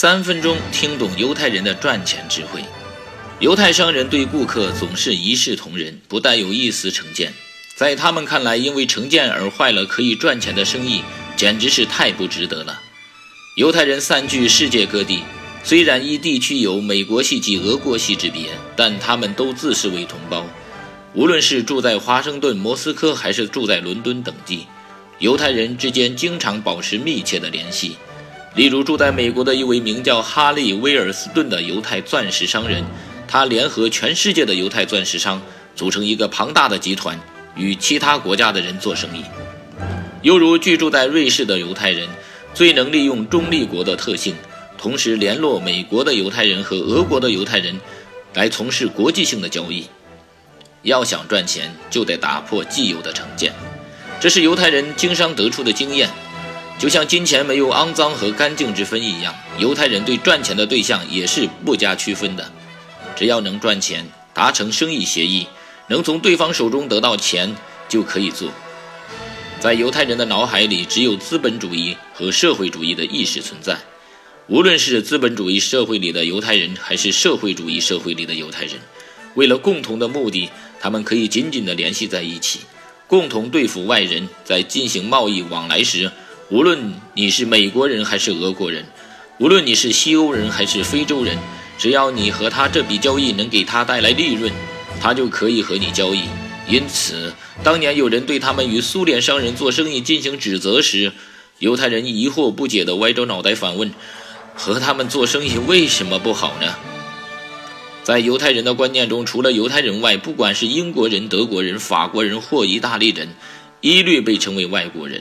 三分钟听懂犹太人的赚钱智慧。犹太商人对顾客总是一视同仁，不带有一丝成见。在他们看来，因为成见而坏了可以赚钱的生意，简直是太不值得了。犹太人散居世界各地，虽然一地区有美国系及俄国系之别，但他们都自视为同胞。无论是住在华盛顿、莫斯科，还是住在伦敦等地，犹太人之间经常保持密切的联系。例如，住在美国的一位名叫哈利·威尔斯顿的犹太钻石商人，他联合全世界的犹太钻石商，组成一个庞大的集团，与其他国家的人做生意。犹如居住在瑞士的犹太人，最能利用中立国的特性，同时联络美国的犹太人和俄国的犹太人，来从事国际性的交易。要想赚钱，就得打破既有的成见，这是犹太人经商得出的经验。就像金钱没有肮脏和干净之分一样，犹太人对赚钱的对象也是不加区分的。只要能赚钱，达成生意协议，能从对方手中得到钱，就可以做。在犹太人的脑海里，只有资本主义和社会主义的意识存在。无论是资本主义社会里的犹太人，还是社会主义社会里的犹太人，为了共同的目的，他们可以紧紧地联系在一起，共同对付外人。在进行贸易往来时，无论你是美国人还是俄国人，无论你是西欧人还是非洲人，只要你和他这笔交易能给他带来利润，他就可以和你交易。因此，当年有人对他们与苏联商人做生意进行指责时，犹太人疑惑不解地歪着脑袋反问：“和他们做生意为什么不好呢？”在犹太人的观念中，除了犹太人外，不管是英国人、德国人、法国人或意大利人，一律被称为外国人。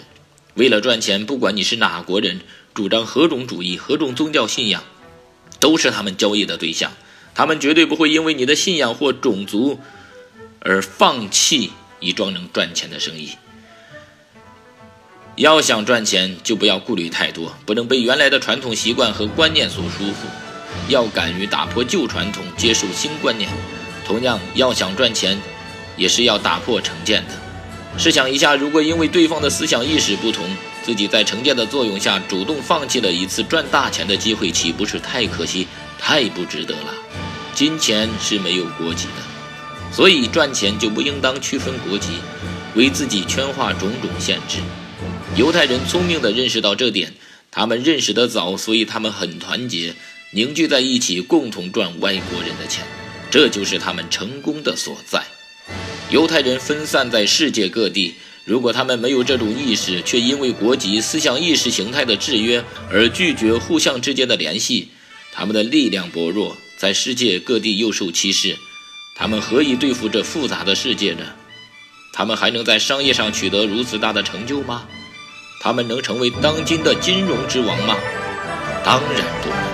为了赚钱，不管你是哪国人，主张何种主义、何种宗教信仰，都是他们交易的对象。他们绝对不会因为你的信仰或种族而放弃一桩能赚钱的生意。要想赚钱，就不要顾虑太多，不能被原来的传统习惯和观念所束缚，要敢于打破旧传统，接受新观念。同样，要想赚钱，也是要打破成见的。试想一下，如果因为对方的思想意识不同，自己在成见的作用下主动放弃了一次赚大钱的机会，岂不是太可惜、太不值得了？金钱是没有国籍的，所以赚钱就不应当区分国籍，为自己圈画种种限制。犹太人聪明地认识到这点，他们认识得早，所以他们很团结，凝聚在一起，共同赚外国人的钱，这就是他们成功的所在。犹太人分散在世界各地，如果他们没有这种意识，却因为国籍、思想、意识形态的制约而拒绝互相之间的联系，他们的力量薄弱，在世界各地又受歧视，他们何以对付这复杂的世界呢？他们还能在商业上取得如此大的成就吗？他们能成为当今的金融之王吗？当然不能。